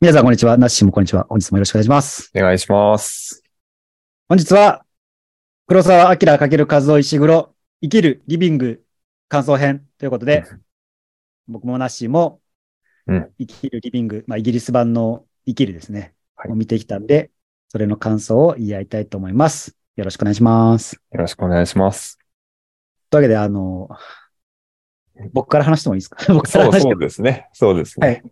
皆さん、こんにちは。ナッシーもこんにちは。本日もよろしくお願いします。お願いします。本日は、黒沢明×和夫石黒、生きるリビング感想編ということで、僕もナッシーもうん、生きるリビング、まあ、イギリス版の生きるですね、はいを見てきたんで、それの感想を言い合いたいと思います。よろしくお願いします。よろしくお願いします。というわけで、あの、僕から話してもいいですか？僕から話してそうですね。そうですね。はい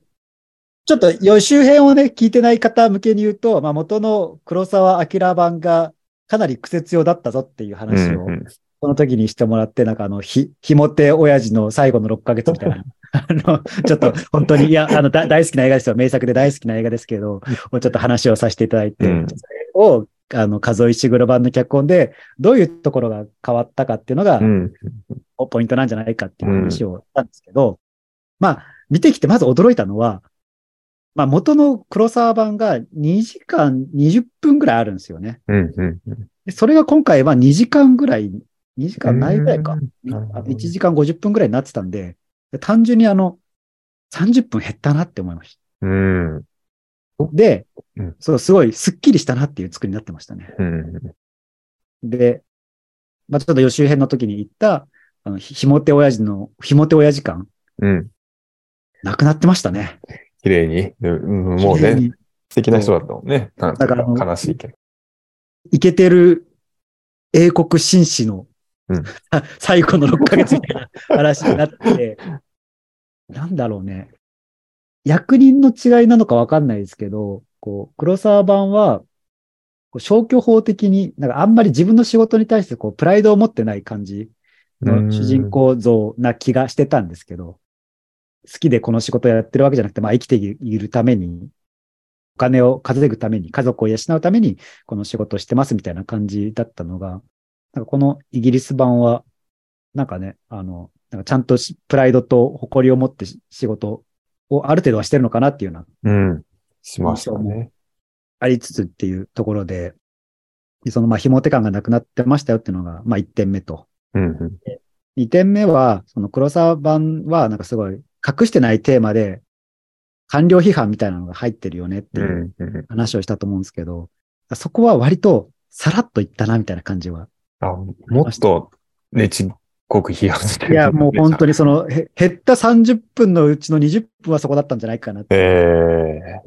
ちょっと予習編をね、聞いてない方向けに言うと、まあ、元の黒沢明版がかなり苦節用だったぞっていう話を、うんうんその時にしてもらって、なんかあの、ひ、ひもて親父の最後の6ヶ月みたいな。あの、ちょっと本当に、いや、あの、だ大好きな映画ですよ。名作で大好きな映画ですけど、をちょっと話をさせていただいて、うんそれを、あの、数石黒版の脚本で、どういうところが変わったかっていうのが、うん。ポイントなんじゃないかっていう話をしたんですけど、まあ、見てきてまず驚いたのは、まあ、元の黒沢版が2時間20分ぐらいあるんですよね。うん。うん。でそれが今回は2時間ぐらい、2時間ないぐらいか。うんなるほどね1時間50分ぐらいになってたんで、単純にあの、30分減ったなって思いましうん。た。でうん、そう、すごいスッキリしたなっていう作りになってましたね。うん。で、まあ、ちょっと予習編の時に言った、あの、ひひもて親父の、ひもて親父感、うん。なくなってましたね。綺麗に。うんもうね、素敵な人だったもんね。だから悲しいけど。イケてる英国紳士の、うん 最後の6ヶ月みたいな話になって、なんだろうね。役人の違いなのかわかんないですけど、こう、黒沢版は、消去法的に、なんかあんまり自分の仕事に対してこう、プライドを持ってない感じの主人公像な気がしてたんですけど、好きでこの仕事をやってるわけじゃなくて、まあ生きているために、お金を稼ぐために、家族を養うために、この仕事をしてますみたいな感じだったのが、なんかこのイギリス版は、なんかね、あの、なんかちゃんとしプライドと誇りを持ってし仕事をある程度はしてるのかなっていうような、うん。しましたね。ありつつっていうところで、でそのまあ、紐手感がなくなってましたよっていうのが、まあ1点目と。うん。2点目は、その黒沢版はなんかすごい隠してないテーマで、官僚批判みたいなのが入ってるよねってう。いう。話をしたと思うんですけど、そこは割とさらっといったなみたいな感じは。あ、もっと、ねちっこく批判していや、もう本当に。にその、へ減った30分のうちの20分はそこだったんじゃないかな。ええ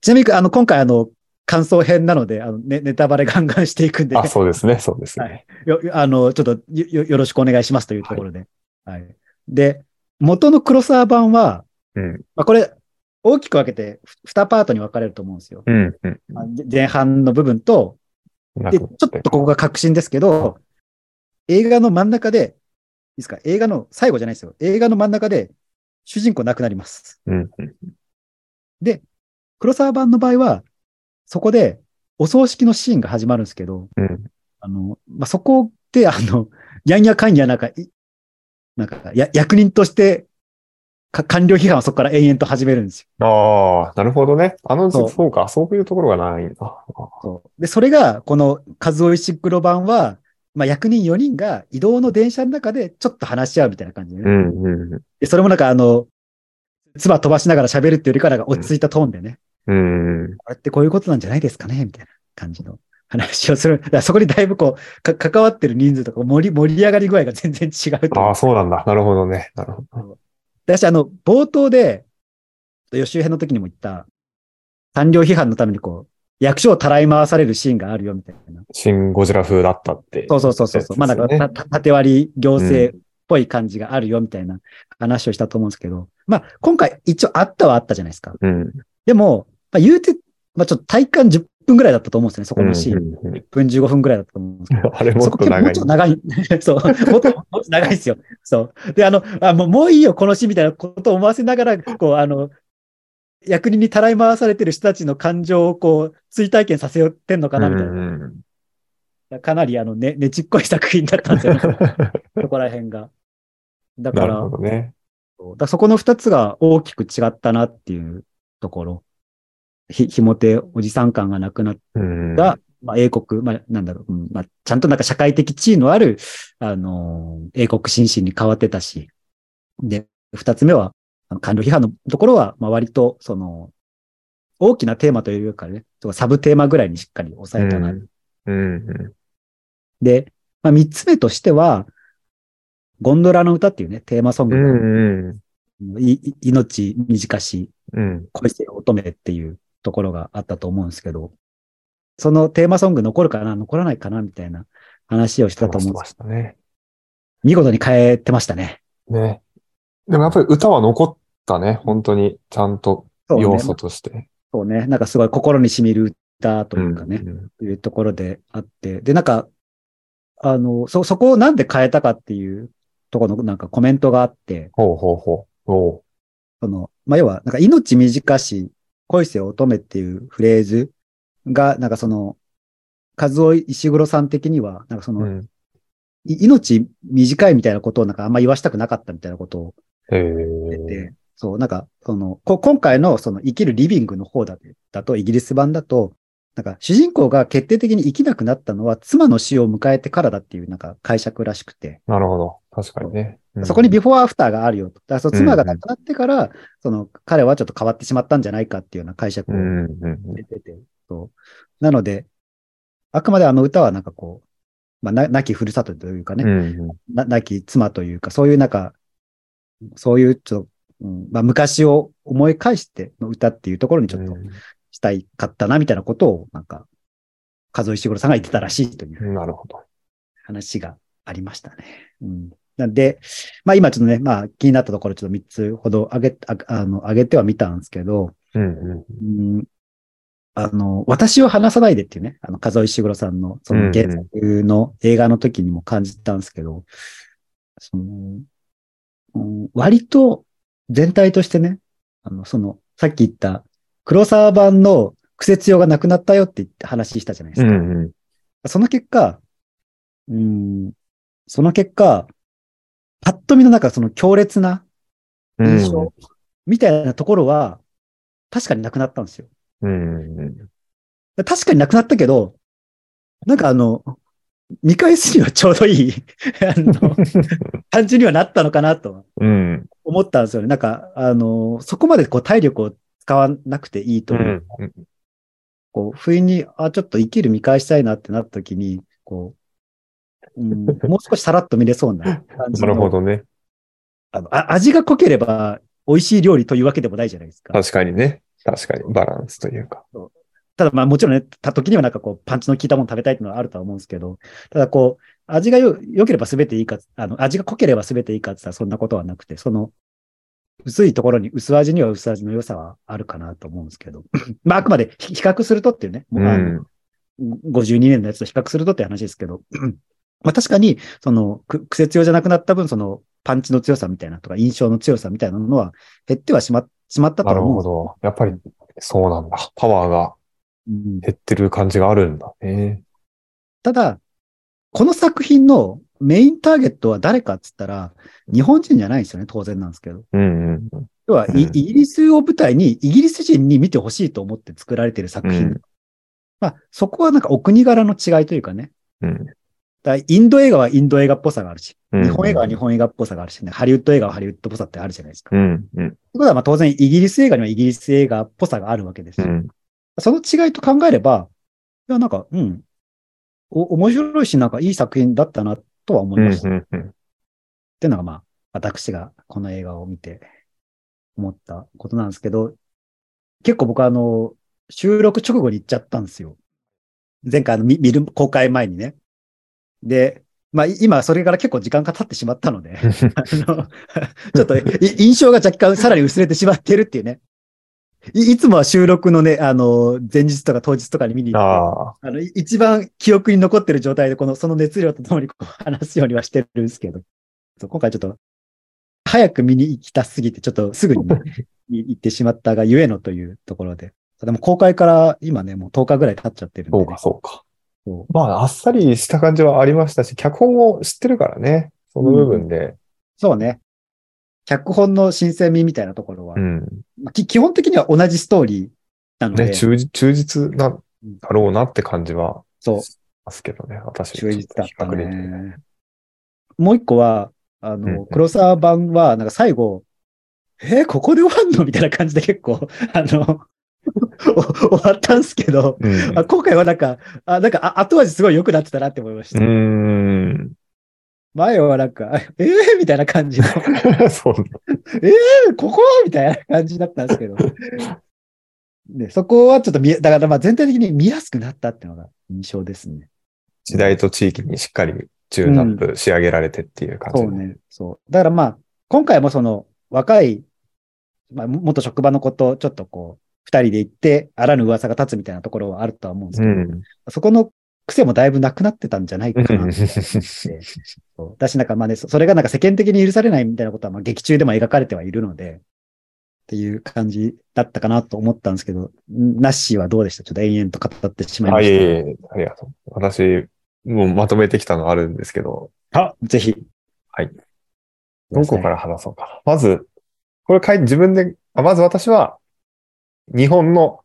ちなみに、あの、今回あの、感想編なので、あの、ね、ネタバレガンガンしていくんで、あ、そうですね。そうですね。よ、よあの、ちょっとよ、よよろしくお願いしますというところで。はい。で、元の黒沢版は、うん。まあ、これ、大きく分けて、ふ2パートに分かれると思うんですよ。うん。うん。あで前半の部分と、で、ちょっとここが確信ですけど、映画の真ん中で、いいですか？映画の最後じゃないですよ。映画の真ん中で、主人公亡くなります。うん。うん。黒沢版の場合は、そこで、お葬式のシーンが始まるんですけど、うん。あの、まあ、そこで、あの、やんやかんやなんか、いなんか、や、役人として、か官僚批判はそこから延々と始めるんですよ。ああ、なるほどね。あの、そそううか、そういうところがないんだ。そう。で、それが、この、和夫石黒版は、まあ、役人4人が移動の電車の中でちょっと話し合うみたいな感じでね。うん、うん、でそれもなんかあの、唾飛ばしながら喋るっていうよりかなんか落ち着いたトーンでね、うん。これってこういうことなんじゃないですかね？みたいな感じの話をする。だそこにだいぶこう、か関わってる人数とか盛り盛り上がり具合が全然違うと。ああ、そうなんだ。なるほどね。なるほど。私あの、冒頭で、予習編の時にも言った、官僚批判のためにこう、役所をたらい回されるシーンがあるよみたいな。シン・ゴジラ風だったって。そうそうそうそう。まあなんか縦割り行政っぽい感じがあるよみたいな話をしたと思うんですけど、まあ今回一応あったはあったじゃないですか。うん。でも、まあ言うて、まあちょっと体感10分ぐらいだったと思うんですよね、そこのシーン。うんうんうん1分15分ぐらいだったと思うんですけど。あれもっと長いもうちょっと。長い。そう。もっともっと長いですよ。そう。で、あの、あもうもういいよ、この詩みたいなことを思わせながら、こう、あの、役人にたらい回されてる人たちの感情をこう、追体験させよってんのかな、みたいな。うんかなりあの、ね、ねちっこい作品だったんですよね。そこら辺が。だかなら、ね。だからそこの二つが大きく違ったなっていうところ。ひ、ひもておじさん感がなくなっうん。た、まあ、英国、まあ、なんだろう、うんまあ、ちゃんとなんか社会的地位のある、あのー英国紳士に変わってたし。で、二つ目は、官僚批判のところは、まあ、割と、その、大きなテーマというかね、とかサブテーマぐらいにしっかり抑えたな。うん。うん。で、まあ、三つ目としては、ゴンドラの歌っていうね、テーマソングが、うん。うん。命短し、うん。恋せよ乙女っていうところがあったと思うんですけど、そのテーマソング残るかな残らないかなみたいな話をしたと思うんで。ましたたね。見事に変えてましたね。ね。でもやっぱり歌は残ったね。本当に、ちゃんと。要素として。そうね。なんかすごい心に染みる歌というかね、んというところであって。で、なんか、あの、そ、そこをなんで変えたかっていうところのなんかコメントがあって、ほうほうほう。おう。その、まあ、要は、なんか命短し、恋せよ乙女っていうフレーズが、なんかその、和夫石黒さん的には、なんかその、うん。い命短いみたいなことをなんかあんま言わしたくなかったみたいなことをへ言ってえ。て、そう、なんか、その、こ今回のその生きるリビングの方だだと、イギリス版だと、なんか主人公が決定的に生きなくなったのは妻の死を迎えてからだっていうなんか解釈らしくて、なるほど。確かにね。うんそこにビフォーアフターがあるよと。だからその妻が亡くなってから、その彼はちょっと変わってしまったんじゃないかっていうような解釈を。出てて、そう。なので、あくまであの歌はなんかこう、まあ、な亡きふるさとというかね、亡き妻というか、そういうなんか、そういうちょっと、うんまあ、昔を思い返しての歌っていうところにちょっとしたいかったな、みたいなことを、なんか、和夫石黒さんが言ってたらしいといううん。なるほど。話がありましたね。うん。なんで、まあ今ちょっとね、まあ気になったところちょっと3つほど上げ、ああの、上げてはみたんですけど、うん。うん。うんあの、私を話さないでっていうね、あの、和夫石黒さんの、その原作の映画の時にも感じたんですけど、その、うん割と全体としてね、あの、その、さっき言った黒沢版の癖強がなくなったよって言って話したじゃないですか。うん。うん。その結果、うん、その結果、パッと見の中その強烈なうん。印象みたいなところは、確かになくなったんですよ。うん。確かになくなったけど、なんかあの、見返すにはちょうどいい あの、感じにはなったのかなとうん。思ったんですよね。なんか、あの、そこまでこう体力を使わなくていいとういう、ん。こう、不意に、あ、ちょっと生きる見返したいなってなった時に、こう、うん、もう少しさらっと見れそうな感じなの。るほどね。あのあ味が濃ければ美味しい料理というわけでもないじゃないですか。確かにね。確かに。バランスというか。ただまあもちろんね、た時にはなんかこうパンチの効いたもの食べたいっていうのはあるとは思うんですけど、ただこう、味がよ良ければ全ていいか、あの、味が濃ければ全ていいかって言ったらそんなことはなくて、その、薄いところに薄味には薄味の良さはあるかなと思うんですけど、まああくまで比比較するとっていうね、もうあの52年のやつと比較するとって話ですけど、まあ確かに、その、く癖強じゃなくなった分、その、パンチの強さみたいなとか、印象の強さみたいなのは減ってはしましまったと思うんほですど。やっぱり、そうなんだ。パワーがうん減ってる感じがあるんだね。ただ、この作品のメインターゲットは誰かっつったら、日本人じゃないんですよね、当然なんですけど。うんうん。要は、うんイイギリスを舞台に、イギリス人に見てほしいと思って作られている作品。うんまあ、そこはなんかお国柄の違いというかね。うん。インド映画はインド映画っぽさがあるし、うん日本映画は日本映画っぽさがあるし、ね、ハリウッド映画はハリウッドっぽさってあるじゃないですか。うん。うん。ということは、まあ当然イギリス映画にはイギリス映画っぽさがあるわけですよ。うん。その違いと考えれば、いや、なんか、うん。お、面白いし、なんかいい作品だったな、とは思うん。いました。っうん。ていうのが、まあ、私がこの映画を見て思ったことなんですけど、結構僕はあの、収録直後に行っちゃったんですよ。前回あの、見見る、公開前にね。で、まあ、い今、それから結構時間が経ってしまったので、あの、ちょっとい印象が若干さらに薄れてしまっているっていうね。いいつもは収録のね、あの、前日とか当日とかに見に行って、あの、い一番記憶に残ってる状態で、この、その熱量とともにこう話すようにはしてるんですけど、そう今回ちょっと、早く見に行きたすぎて、ちょっとすぐに、ね、い行ってしまったがゆえのというところで。でも公開から今ね、もう10日ぐらい経っちゃってるんで、ねそうか、。そうか。まあ、あっさりした感じはありましたし、脚本を知ってるからね。その部分で。そうね。脚本の新鮮味みたいなところは、うん。まあき基本的には同じストーリーなので、ね、忠実、なんだろうなって感じはそう、しますけどね。私忠実だったね。もう一個は、あうんうんの、黒沢版は、なんか最後、えーここで終わんの？みたいな感じで結構、あの、終わったんですけど、うんあ今回はなんか、あなんかあ後味すごい良くなってたなって思いました。うーん。前はなんか、えー、みたいな感じの、そう。ここ？みたいな感じだったんですけど。でそこはちょっと見え、だからまあ全体的に見やすくなったっていうのが印象ですね。時代と地域にしっかりチューンアップ仕上げられてっていう感じ。そうね。そう。だからまあ、今回もその若い、まあ、元職場のことをちょっとこう、二人で行って、あらぬ噂が立つみたいなところはあるとは思うんですけど、うん。そこの癖もだいぶなくなってたんじゃないかなって。だし、なんかまあね、そそれがなんか世間的に許されないみたいなことは、まあ劇中でも描かれてはいるので、っていう感じだったかなと思ったんですけど、んナッシーはどうでした？ちょっと延々と語ってしまいあ、ましいえいえ、ありがとう。私、もうまとめてきたのあるんですけど、た。あ、ぜひ。はい。どこから話そうかな。まず、これ書いて自分で、あまず私は、日本の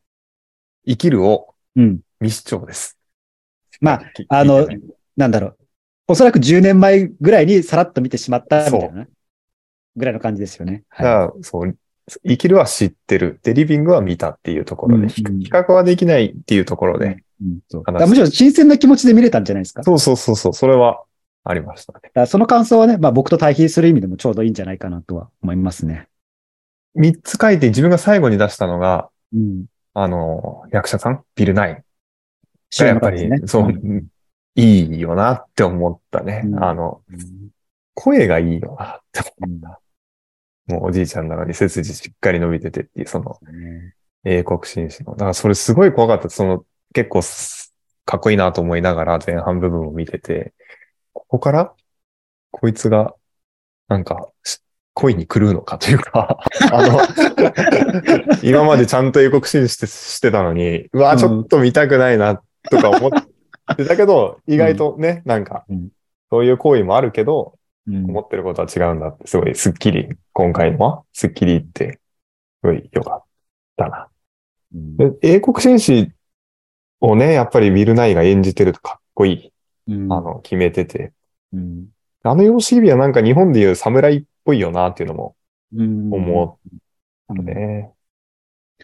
生きるをうん。未視聴です。まあ、あの、なんだろう。おそらく10年前ぐらいにさらっと見てしまったみたいなねぐらいの感じですよね。だからそう、生きるは知ってる。で、リビングは見たっていうところで、うん比比較はできないっていうところで、うんそうからむしろ新鮮な気持ちで見れたんじゃないですか。だかそうそうそうそう、それはありましたね。らその感想はね、まあ僕と対比する意味でもちょうどいいんじゃないかなとは思いますね。三つ書いて自分が最後に出したのが、うん。あの、役者さん？ビルナインやっぱり、ね。そう、んいいよなって思ったね。うんあの、うん声がいいよなってうん思った。もうおじいちゃんなのに背筋しっかり伸びててっていう、そのね英国紳士の。だからそれすごい怖かった。その結構すかっこいいなと思いながら前半部分を見てて、ここからこいつがなんかし恋に狂うのかというか、あの、今までちゃんと英国紳士してしてたのに、うわ、ちょっと見たくないなとか思ってたけど、意外とね、なんかうん、そういう行為もあるけど、うん。思ってることは違うんだって、すごいスッキリ、今回のは。スッキリって、すごい良かったな。英国紳士をね、やっぱりウィル・ナイが演じてるとかっこいい、うん。あの、決めてて。うん。あの様式美はなんか日本でいう侍っぽいよなっていうのもうん思ううね。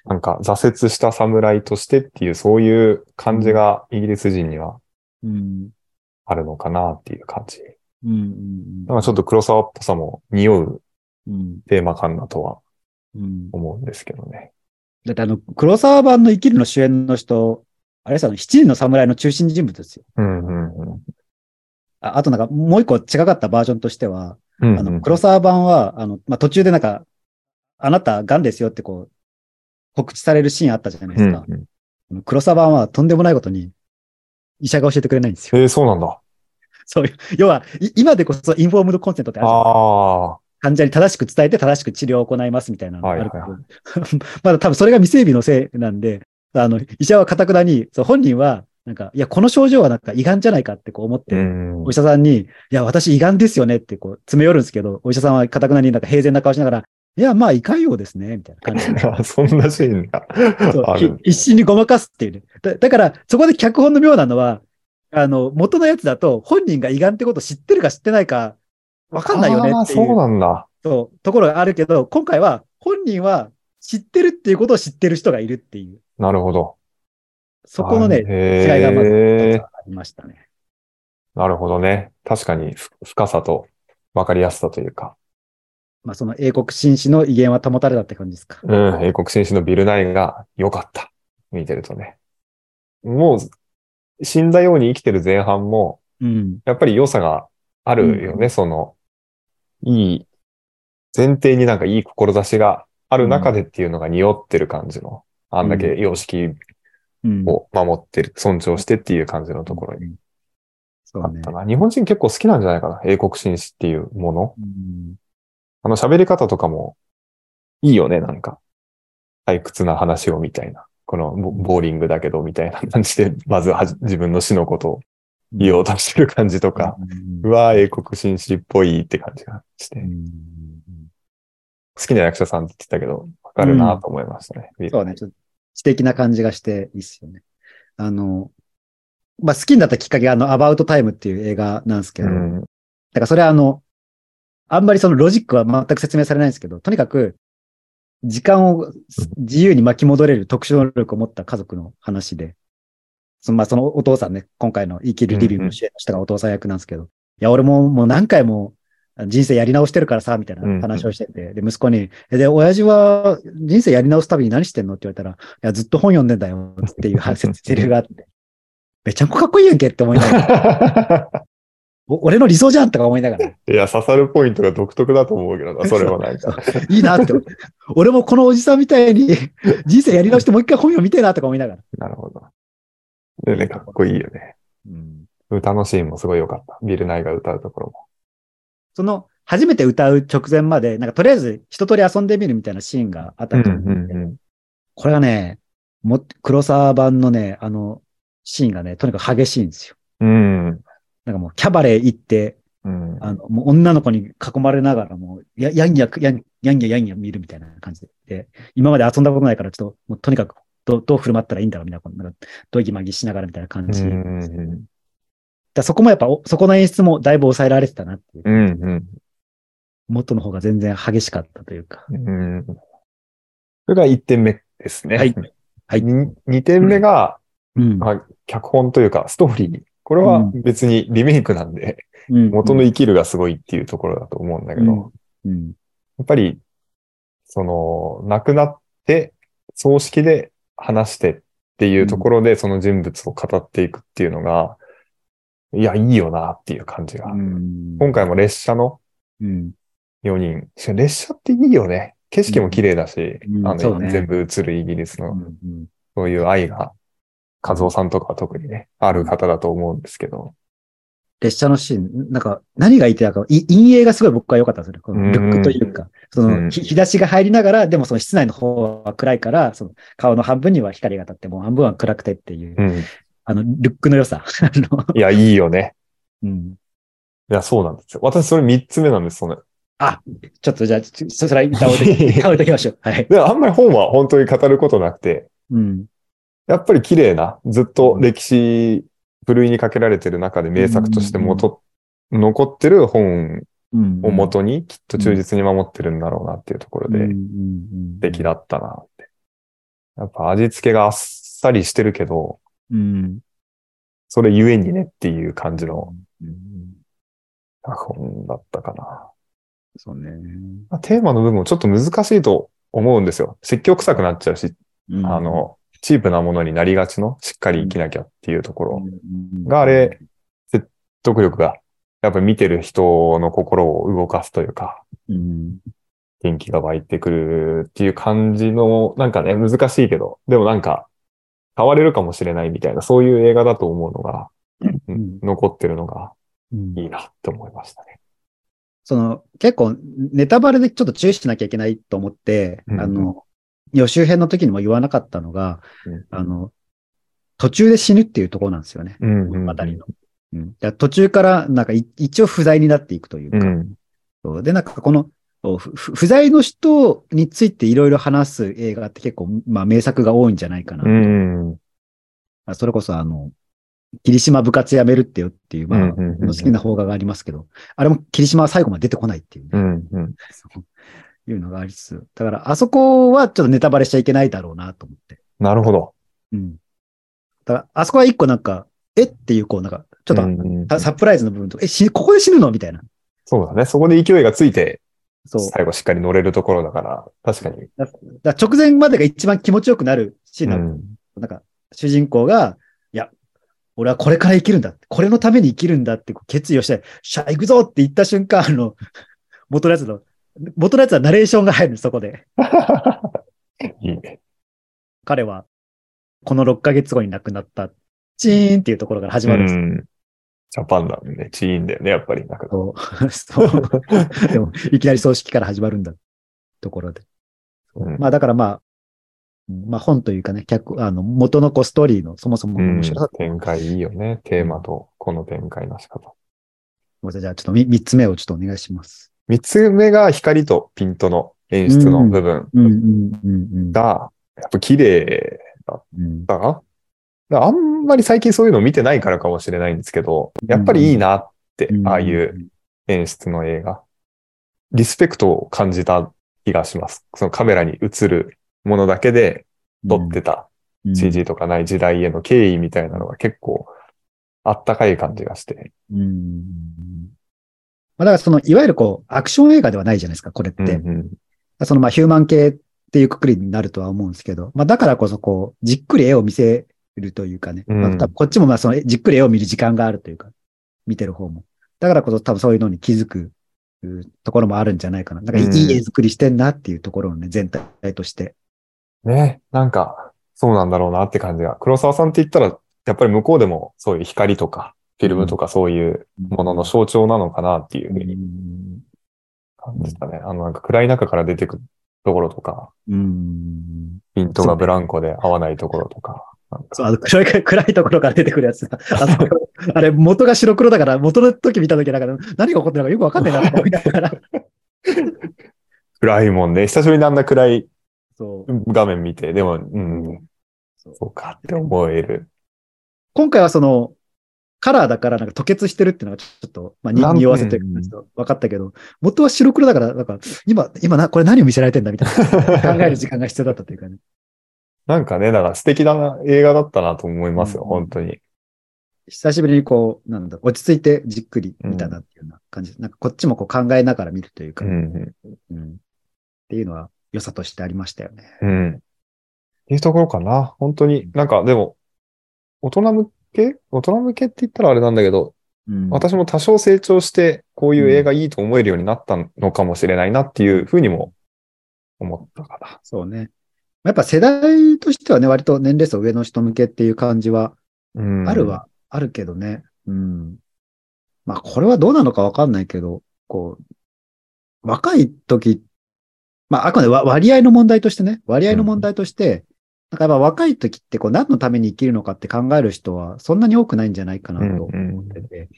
なんか挫折した侍としてっていう、そういう感じがイギリス人にはうんあるのかなっていう感じ。うんうんなんかちょっと黒沢っぽさも匂ううんテーマ感だとはうん思うんですけどね。だってあの、黒沢版の生きるの主演の人、あれですよ、七人の侍の中心人物ですよ。うんうんうん。ああとなんか、もう一個違かったバージョンとしては、うんうんあの、黒沢版は、あの、まあ、途中でなんか、あなた癌ですよってこう、告知されるシーンあったじゃないですか。うんうん黒沢版はとんでもないことに、医者が教えてくれないんですよ。えー、そうなんだ。そういう、要は、い今でこそインフォームドコンセントってあるじゃないです。患者に正しく伝えて正しく治療を行いますみたいなのがあるけど、はいは まだ多分それが未整備のせいなんで、あの、医者はかたくなに、そう本人は、なんか、いや、この症状はなんか胃がんじゃないかってこう思って、うんお医者さんに、いや、私胃がんですよねってこう詰め寄るんですけど、お医者さんはかたくなになんか平然な顔しながら、いや、まあ、胃潰瘍ですね、みたいな感じ そんなシーンが必死にごまかすっていうね。だだから、そこで脚本の妙なのは、あの、元のやつだと、本人が胃がんってことを知ってるか知ってないか、わかんないよねっていう。そうなんだ。そう、ところがあるけど、今回は本人は知ってるっていうことを知ってる人がいるっていう、なるほど。そこのね、へ違いがまずありましたね。なるほどね。確かにふ深さと分かりやすさというか。まあ、その英国紳士の威厳は保たれたって感じですか。うん、英国紳士のビルナインが良かった。見てるとね。もう、死んだように生きてる前半も、うん。やっぱり良さがあるよね、うその、いい、前提になんかいい志がある中でっていうのが匂ってる感じの、あんだけ様式うん。を守ってる、尊重してっていう感じのところにあった。な。日本人結構好きなんじゃないかな、英国紳士っていうもの。うんあの喋り方とかもいいよね、なんか。退屈な話をみたいな。このボボーリングだけどみたいな感じで、まずはじ自分の死のことを言おうとしてる感じとか、うんうわー、英国紳士っぽいって感じがして、うん好きな役者さんって言ってたけど、わかるなと思いましたね。そうね、ちょっと知的な感じがしていいっすよね。あの、まあ、好きになったきっかけがあの、アバウトタイムっていう映画なんですけど、うん。だからそれはあの、あんまりそのロジックは全く説明されないんですけど、とにかく、時間を自由に巻き戻れる特殊能力を持った家族の話で、そのまあそのお父さんね、今回の生きるリビングの主演の人がお父さん役なんですけど、いや、俺ももう何回も人生やり直してるからさ、みたいな話をしてて、で、息子に、えで、親父は人生やり直すたびに何してんの？って言われたら、いや、ずっと本読んでんだよっていうセリフがあって、めちゃくちゃかっこいいやんけって思いながら、お俺の理想じゃんとか思いながら、いや、刺さるポイントが独特だと思うけどな、それはなんか。いいなって思って。俺もこのおじさんみたいに人生やり直してもう一回本読みてえなとか思いながら。なるほど。でね、かっこいいよね。うん歌のシーンもすごい良かった。ビル・ナイが歌うところも。その、初めて歌う直前まで、なんかとりあえず一通り遊んでみるみたいなシーンがあったと思うんで、ん。これがね、も、黒沢版のね、あの、シーンがね、とにかく激しいんですよ。うん。なんかもうキャバレー行って、うん。あの、もう女の子に囲まれながらもう、や、やんや、やん、やんややんや見るみたいな感じで。で、今まで遊んだことないから、ちょっと、もうとにかく、どう、どう振る舞ったらいいんだろうみたいな、こんな、どぎまぎしながらみたいな感うじ。だかん。らそこもやっぱ、おそこの演出もだいぶ抑えられてたなっていう。うん。うん。元の方が全然激しかったというか。うん。それが1点目ですね。はいはいに2点目が、うん。まあ、脚本というか、ストーリー。これは別にリメイクなんで、うん元の生きるがすごいっていうところだと思うんだけど、うん。やっぱり、その、亡くなって、葬式で話してっていうところで、その人物を語っていくっていうのが、いや、いいよなっていう感じが。うん。今回も列車のうん。4人。列車っていいよね。景色も綺麗だし、あの、全部映るイギリスの、うん。そういう愛が、和夫さんとかは特にね、ある方だと思うんですけど。列車のシーン、なんか、何が言いたいか、い陰影がすごい僕は良かったでする。このルックというか、その、うんひ日差しが入りながら、でもその室内の方は暗いから、その顔の半分には光が当たって、もう半分は暗くてっていう、うん。あの、ルックの良さ。いや、いいよね。うん。いや、そうなんですよ。私、それ3つ目なんです、その。ちょっとじゃあ、それは歌 おうとき、歌おうときましょう。はい。で、あんまり本は本当に語ることなくて、うん。やっぱり綺麗な、ずっと歴史、ふるいにかけられてる中で名作として元、残ってる本うん。を元にきっと忠実に守ってるんだろうなっていうところうん、うんで、うん素敵だったなって。やっぱ味付けがあっさりしてるけど、うん。それゆえにねっていう感じのうん。本だったかな。そうね。まあテーマの部分もちょっと難しいと思うんですよ。説教臭くなっちゃうし、うんあ、の、チープなものになりがちの、しっかり生きなきゃっていうところ。うんがあれ、説得力が、やっぱり見てる人の心を動かすというか、うん。元気が湧いてくるっていう感じの、なんかね、難しいけど、でもなんか、変われるかもしれないみたいな、そういう映画だと思うのが、うん残ってるのがうんいいなって思いましたね。その、結構、ネタバレでちょっと注意しなきゃいけないと思って、うんあの、予習編の時にも言わなかったのが、うんあの、途中で死ぬっていうところなんですよね。うんうん物語の。うん、途中から、なんかい一応不在になっていくというか、うん。そうで、なんかこの、不在の人についていろいろ話す映画って結構、まあ名作が多いんじゃないかな。うん。あそれこそあの、霧島部活やめるってよっていう、まあ、好きな邦画がありますけど、あれも霧島は最後まで出てこないっていうね、うん。うん。いうのがありつつ、だからあそこはちょっとネタバレしちゃいけないだろうなと思って。なるほど。うん。だから、あそこは一個なんか、えっていう、こう、なんか、ちょっと、ササプライズの部分とか、え、死ここで死ぬの？みたいな。そうだね。そこで勢いがついて、そう。最後しっかり乗れるところだから、確かに。だ直前までが一番気持ちよくなるシーンなのうん。なんか、主人公が、いや、俺はこれから生きるんだ。これのために生きるんだって決意をして、しゃ、行くぞって言った瞬間、あの、元のやつの、元のやつはナレーションが入るのそこで。いいね。彼は、この6ヶ月後に亡くなった。チーンっていうところから始まるんですよ。うん。ジャパンなんでね、チーンだよね、やっぱり。なんかそう。そう。でも、いきなり葬式から始まるんだ。ところで。うんまあ、だからまあ、まあ本というかね、客、あの、元のこうストーリーのそもそも面白さ。展開いいよね。テーマとこの展開の仕方。ごめんなさいじゃあちょっとみ三つ目をちょっとお願いします。三つ目が光とピントの演出の部分うん、うん、うん、うん。が、やっぱ綺麗うん、だな。だからあんまり最近そういうの見てないからかもしれないんですけど、やっぱりいいなって、ああいう演出の映画。リスペクトを感じた気がします。そのカメラに映るものだけで撮ってたうん CG とかない時代への敬意みたいなのが結構あったかい感じがして。うん。まあ、だからその、いわゆるこう、アクション映画ではないじゃないですか、これって。うんうんそのまあヒューマン系っていうくくりになるとは思うんですけど、まあだからこそこう、じっくり絵を見せるというかね、うんまあ多分こっちもまあそのじっくり絵を見る時間があるというか、見てる方も。だからこそ多分そういうのに気づくうところもあるんじゃないかな。だからいうんい絵作りしてんなっていうところをね、全体として。ね、なんか、そうなんだろうなって感じが。黒沢さんって言ったら、やっぱり向こうでもそういう光とか、フィルムとかそういうものの象徴なのかなっていうふうにうん感じたね。あのなんか暗い中から出てくるところとか、うん。ピントがブランコで合わないところとか。そう、あの暗い、暗いところから出てくるやつだ。ああれ、元が白黒だから、元の時見た時なんか何が起こってるのかよくわかんないなと 思いながら。暗いもんね。久しぶりにあんな暗い。画面見て、でも、うん、そうかって思える。今回はその、カラーだからなんか吐血してるっていうのがちょっと、まあ、に匂わせてる感じと分かったけど、元は白黒だから、なんか、今、今な、これ何を見せられてんだみたいな 考える時間が必要だったというかね。なんかね、だから素敵な映画だったなと思いますよ、うん本当に。久しぶりにこう、なんだ、落ち着いてじっくり見たなっていうような感じ。なんかこっちもこう考えながら見るというか、うん、ううんっていうのは良さとしてありましたよね。ん。うん。っていうところかな。本当に、なんかでも、大人向け？大人向けって言ったらあれなんだけど、うん私も多少成長して、こういう映画いいと思えるようになったのかもしれないなっていうふうにも思ったかな。そうね。やっぱ世代としてはね、割と年齢層上の人向けっていう感じはうん。あるはあるけどね。うん。まあ、これはどうなのかわかんないけど、こう、若い時、まあ、あくまでわ割合の問題としてね、割合の問題として、なんかやっぱ若い時ってこう何のために生きるのかって考える人はそんなに多くないんじゃないかなと思ってて、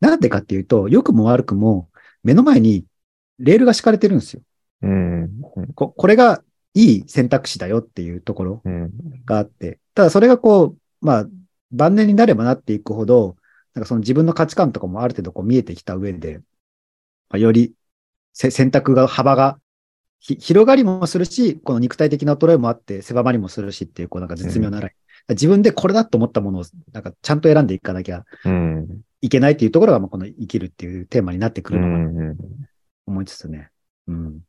なんでかっていうと、良くも悪くも目の前にレールが敷かれてるんですよ。うん。ここれがいい選択肢だよっていうところうん。があって、ただそれがこう、まあ、晩年になればなっていくほど、なんかその自分の価値観とかもある程度こう見えてきた上で、まあ、よりせ選択が、幅がひ広がりもするし、この肉体的な衰えもあって狭まりもするしっていう、こうなんか絶妙なライン。自分でこれだと思ったものを、なんかちゃんと選んでいかなきゃうん。いけないっていうところが、まあこの生きるっていうテーマになってくうるのかなとん。思いつつね。うん。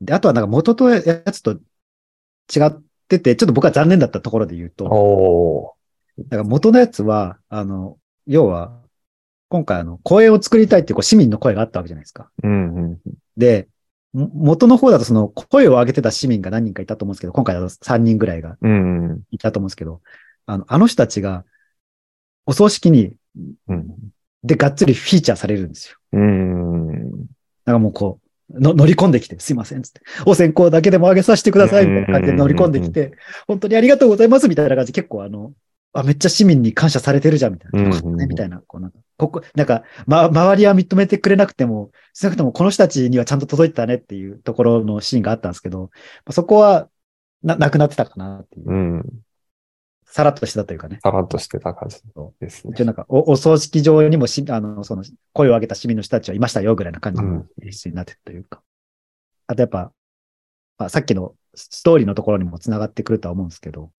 で、あとはなんか元とやつと違ってて、ちょっと僕は残念だったところで言うと。だから元のやつは、あの、要は、今回あの、公園を作りたいっていうこう市民の声があったわけじゃないですか。うん。うん。で、も元の方だとその声を上げてた市民が何人かいたと思うんですけど、今回だと3人ぐらいがうん。いたと思うんですけど、あの、あの人たちが、お葬式に、うん。で、がっつりフィーチャーされるんですよ。うん。なんかもうこう、の乗り込んできて、すいません、つって。お線香だけでも上げさせてください、みたいな感じで乗り込んできて、本当にありがとうございます、みたいな感じで結構あの、あ、めっちゃ市民に感謝されてるじゃん、みたいな。よかったね、みたいな。こうなんか、ここ、なんか、ま、周りは認めてくれなくても、少なくともこの人たちにはちゃんと届いてたねっていうところのシーンがあったんですけど、まあそこは、な、なくなってたかなっていう。うん。さらっとしてたというかね。さらっとしてた感じですね一応。なんかお、お葬式場にもし、あの、その、声を上げた市民の人たちはいましたよ、ぐらいな感じの演出になってるというか。あとやっぱ、まあ、さっきのストーリーのところにも繋がってくるとは思うんですけど、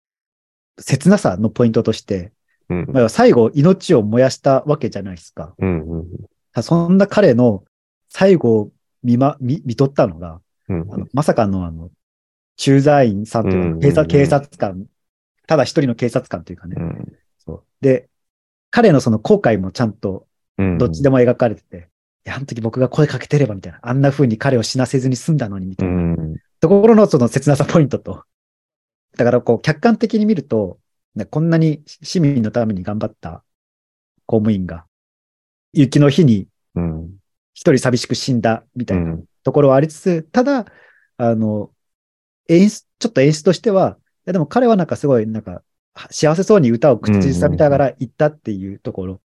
切なさのポイントとして、うん。まあ、最後命を燃やしたわけじゃないですか。うん。うん。そんな彼の最後を見ま、見、見とったのが、うん。あのまさかのあの、駐在員さんというか、警察、うんうんうん警察官、ただ一人の警察官というかね。うん。そう。で、彼のその後悔もちゃんとうん。どっちでも描かれてて、いや、あの時僕が声かけてればみたいな、あんな風に彼を死なせずに済んだのにみたういな、ん。ところのその切なさポイントと。だからこう、客観的に見ると、ねこんなに市民のために頑張った公務員が、雪の日にうん。一人寂しく死んだみたいなうん。ところはありつつ、ただ、あの、演出、ちょっと演出としては、いやでも彼はなんかすごい、なんか、幸せそうに歌を口ずさみながら言ったっていうところ。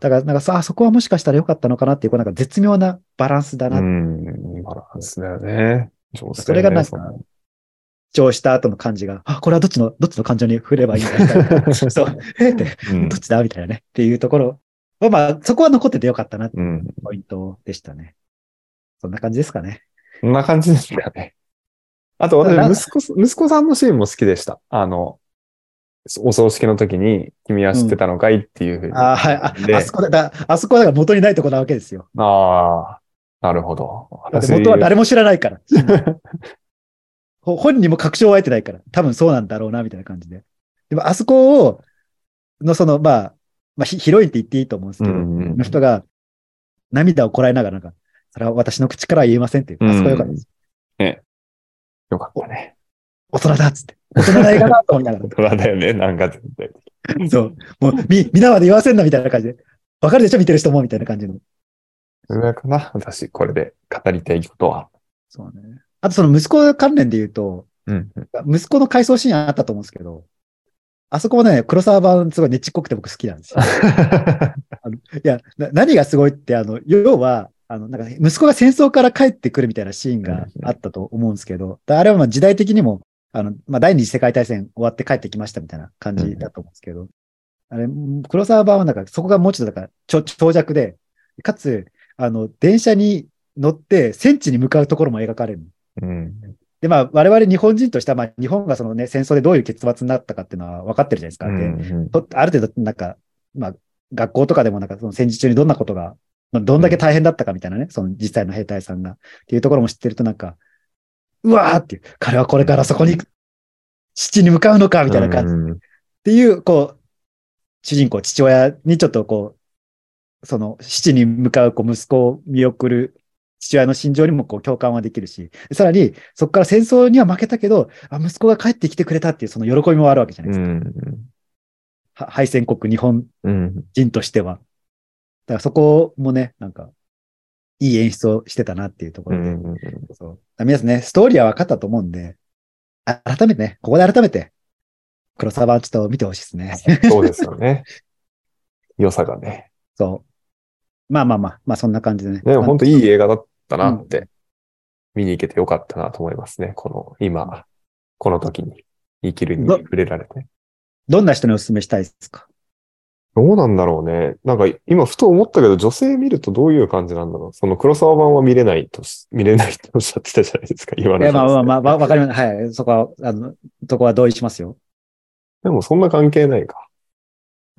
だから、なんかさ、あそこはもしかしたら良かったのかなっていう、こうなんか絶妙なバランスだな。うん。バランスだよね。上手だよねそれがなんかその主張した後の感じが、あ、これはどっちの、どっちの感情に振ればいいんだみたいな。そう、えって、うんどっちだみたいなね。っていうところ。まあ、そこは残っててよかったなってうん。ポイントでしたね。そんな感じですかね。こんな感じですかね。あとな私、息子、息子さんのシーンも好きでした。あの、お葬式の時に、君は知ってたのかいっていうふうに。ああ、はい。あであそこだ、だあそこだから元にないとこなわけですよ。ああ、なるほど。だって元は誰も知らないから。ほ本人も確証を得てないから。多分そうなんだろうな、みたいな感じで。でも、あそこを、のその、まあ、まあ、ヒヒロインって言っていいと思うんですけど、うんうんの人が涙をこらえながら、なんか、それは私の口からは言えませんっていう。あそこよかったです。よかったね。大人だっつって。大人な映画だと思いながら。大人だよね、なんか全然。そう。もう、み、みんなまで言わせんなみたいな感じで。わかるでしょ見てる人もみたいな感じの。それかな私、これで語りたいことは。そうね。あとその息子関連で言うと、うん。息子の回想シーンあったと思うんですけど、あそこもね、黒沢版すごいねちっこくて僕好きなんですよ。いやな、何がすごいって、あの、要は、あの、なんか、息子が戦争から帰ってくるみたいなシーンがあったと思うんですけど、あれはまあ時代的にも、あの、まあ、第二次世界大戦終わって帰ってきましたみたいな感じだと思うんですけど、あれ、黒沢版はなんか、そこがもうちょっとなんか、長長尺で、かつ、あの、電車に乗って戦地に向かうところも描かれる。うん。で、まあ、我々日本人としては、まあ、日本がそのね、戦争でどういう結末になったかっていうのは分かってるじゃないですか。で、とある程度、なんか、まあ、学校とかでもなんか、その戦時中にどんなことが、まあどんだけ大変だったかみたいなね、その実際の兵隊さんが、っていうところも知ってるとなんか、うわーっていう、彼はこれからそこに、父に向かうのかみたいな感じ。っうんていう、こう、主人公、父親にちょっとこう、その、父に向かうこう息子を見送る父親の心情にもこう共感はできるし、さらに、そこから戦争には負けたけど、あ、息子が帰ってきてくれたっていうその喜びもあるわけじゃないうですか。ん。は敗戦国日本うん。人としては。だからそこもね、なんか、いい演出をしてたなっていうところで。うん。そう。皆さんね、ストーリーは分かったと思うんで、あ改めてね、ここで改めて、黒沢版ちょっと見てほしいですね。そうですよね。良さがね。そう。まあまあまあ、まあそんな感じでね。でも本当いいい。映画だったなって、見に行けてよかったなと思いますね。この、今、この時に生きるに触れられて。どんな人にお勧めしたいですか？どうなんだろうね。なんか今ふと思ったけど、女性見るとどういう感じなんだろう。その黒沢版は見れないとし、見れないとおっしゃってたじゃないですか、今のいや、まあまああ。まあ、わわかります。はい。そこは、あの、そこは同意しますよ。でもそんな関係ないか。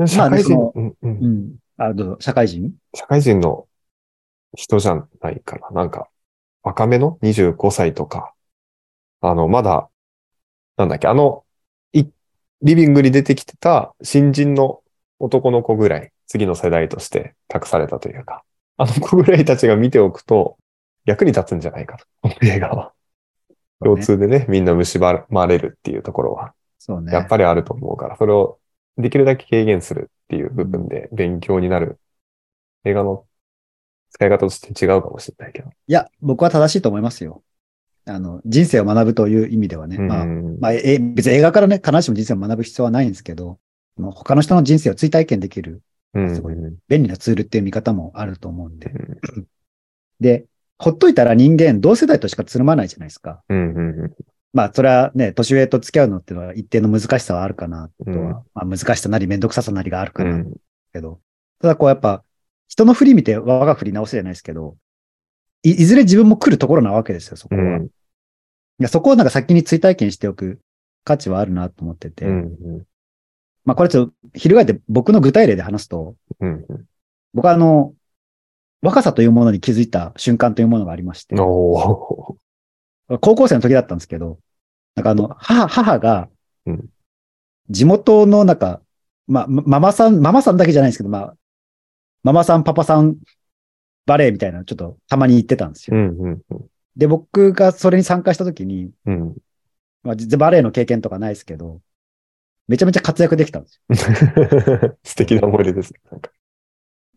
社会人、そのうんうんうん。あ、どうぞ。社会人？社会人の人じゃないかな。なんか、若めの？25歳とか、あの、まだ、なんだっけ、あの、い、リビングに出てきてた新人の男の子ぐらい、次の世代として託されたというか、あの子ぐらいたちが見ておくと、役に立つんじゃないかと、この映画は。共通でね、みんな蝕まれるっていうところは、そうね。やっぱりあると思うから、それをできるだけ軽減するっていう部分で勉強になる映画の使い方として違うかもしれないけど。いや、僕は正しいと思いますよ。あの、人生を学ぶという意味ではね。まあ、うんまあ、え、別に映画からね、必ずしも人生を学ぶ必要はないんですけど、もう他の人の人生を追体験できるうん。すごい便利なツールっていう見方もあると思うんで。うん。で、ほっといたら人間同世代としかつるまないじゃないですか。うんうんまあ、それはね、年上と付き合うのっていうのは一定の難しさはあるかなとは、うん。まあ、難しさなりめんどくささなりがあるかなうん。けど、ただこうやっぱ、人の振り見て我が振り直すじゃないですけど、いいずれ自分も来るところなわけですよ、そこは。うん。いやそこをなんか先に追体験しておく価値はあるなと思ってて、うんまあこれちょっと翻って僕の具体例で話すと、うん僕はあの、若さというものに気づいた瞬間というものがありまして高校生の時だったんですけど、なんかあの、母、母がうん、地元のなんか、まあ、まママさん、ママさんだけじゃないんですけど、まあ、ママさん、パパさん、バレエみたいなのちょっとたまに行ってたんですよ。うんうんで、僕がそれに参加した時に、うん。まあ、バレエの経験とかないですけど、めちゃめちゃ活躍できたんですよ。素敵な思い出ですね。なんか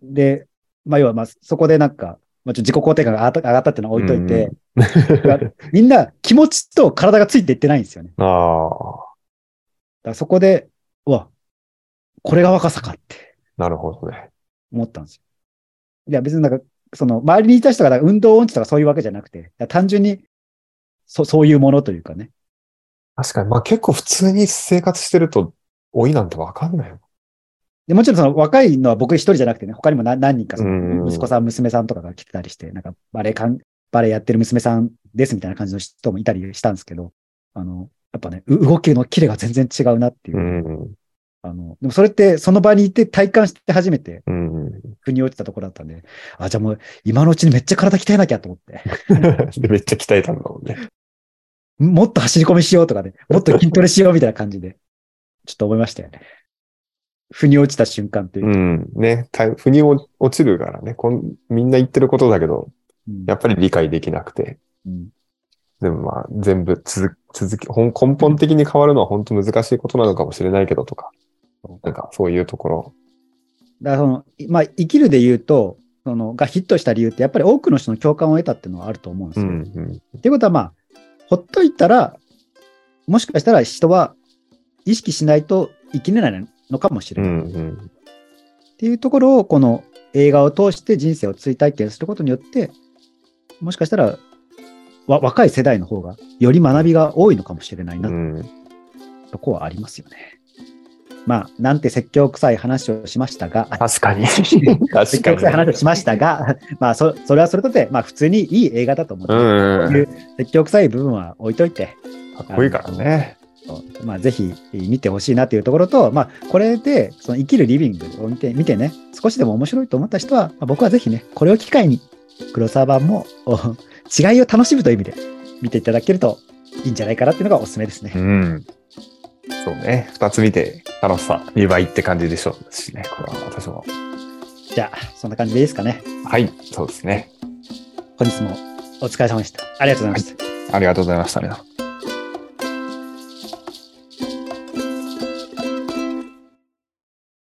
で、まあ、要は、まあ、そこでなんか、まあ、ちょっと自己肯定感が上がったっていうのは置いといて、うんみんな気持ちと体がついていってないんですよね。ああ、そこで、うわ、これが若さかってなるほどね。思ったんですよ。いや、別になんか、その、周りにいた人が運動音痴とかそういうわけじゃなくて、単純に、そ、そういうものというかね。確かに、まあ結構普通に生活してると、老いなんてわかんないよ。でもちろんその若いのは僕一人じゃなくてね、他にも何何人か息子さん、娘さんとかが来てたりして、なんかバレエ関バレエやってる娘さんですみたいな感じの人もいたりしたんですけど、あの、やっぱね、う動きのキレが全然違うなっていうう。ん。あの、でもそれってその場にいて体感して初めてうん。腑に落ちたところだったんで、あ、じゃあもう今のうちにめっちゃ体鍛えなきゃと思って、で、めっちゃ鍛えたんだもんね。もっと走り込みしようとかね、もっと筋トレしようみたいな感じで、ちょっと思いましたよね。腑に落ちた瞬間というか。うん。ね、た腑に落落ちるからねこん。みんな言ってることだけど、うんやっぱり理解できなくて。うんでもまあ、全部続続き、根本的に変わるのは本当難しいことなのかもしれないけどとか、なんかそういうところ。だからその、いまあ、生きるで言うと、その、がヒットした理由って、やっぱり多くの人の共感を得たっていうのはあると思うんですよ。うん、うん。っていうことは、まあ、ほっといたら、もしかしたら人は意識しないと生きれないのかもしれうない。っん、うん。ていうところを、この映画を通して人生を追体験することによって、もしかしたら、わ若い世代の方がより学びが多いのかもしれないなうん。とこはありますよね。まあ、なんて説教臭い話をしましたが、確かに。説。教臭い話をしましたが、まあそ、それはそれとて、まあ、普通にいい映画だと思って、うんうんうん。説教臭い部分は置いといて、かっこいいからね。まあ、ぜひ見てほしいなというところと、まあ、これでその生きるリビングを見て見てね、少しでも面白いと思った人は、まあ、僕はぜひね、これを機会に黒沢版もお違いを楽しむという意味で見ていただけるといいんじゃないかなっていうのがおすすめですね。うん。そうね。二つ見て楽しさ2倍って感じでしょうしね。これは私も。じゃあ、そんな感じでいいですかね。はい。そうですね。本日もお疲れ様でした。ありがとうございました。ありがとうございましたね。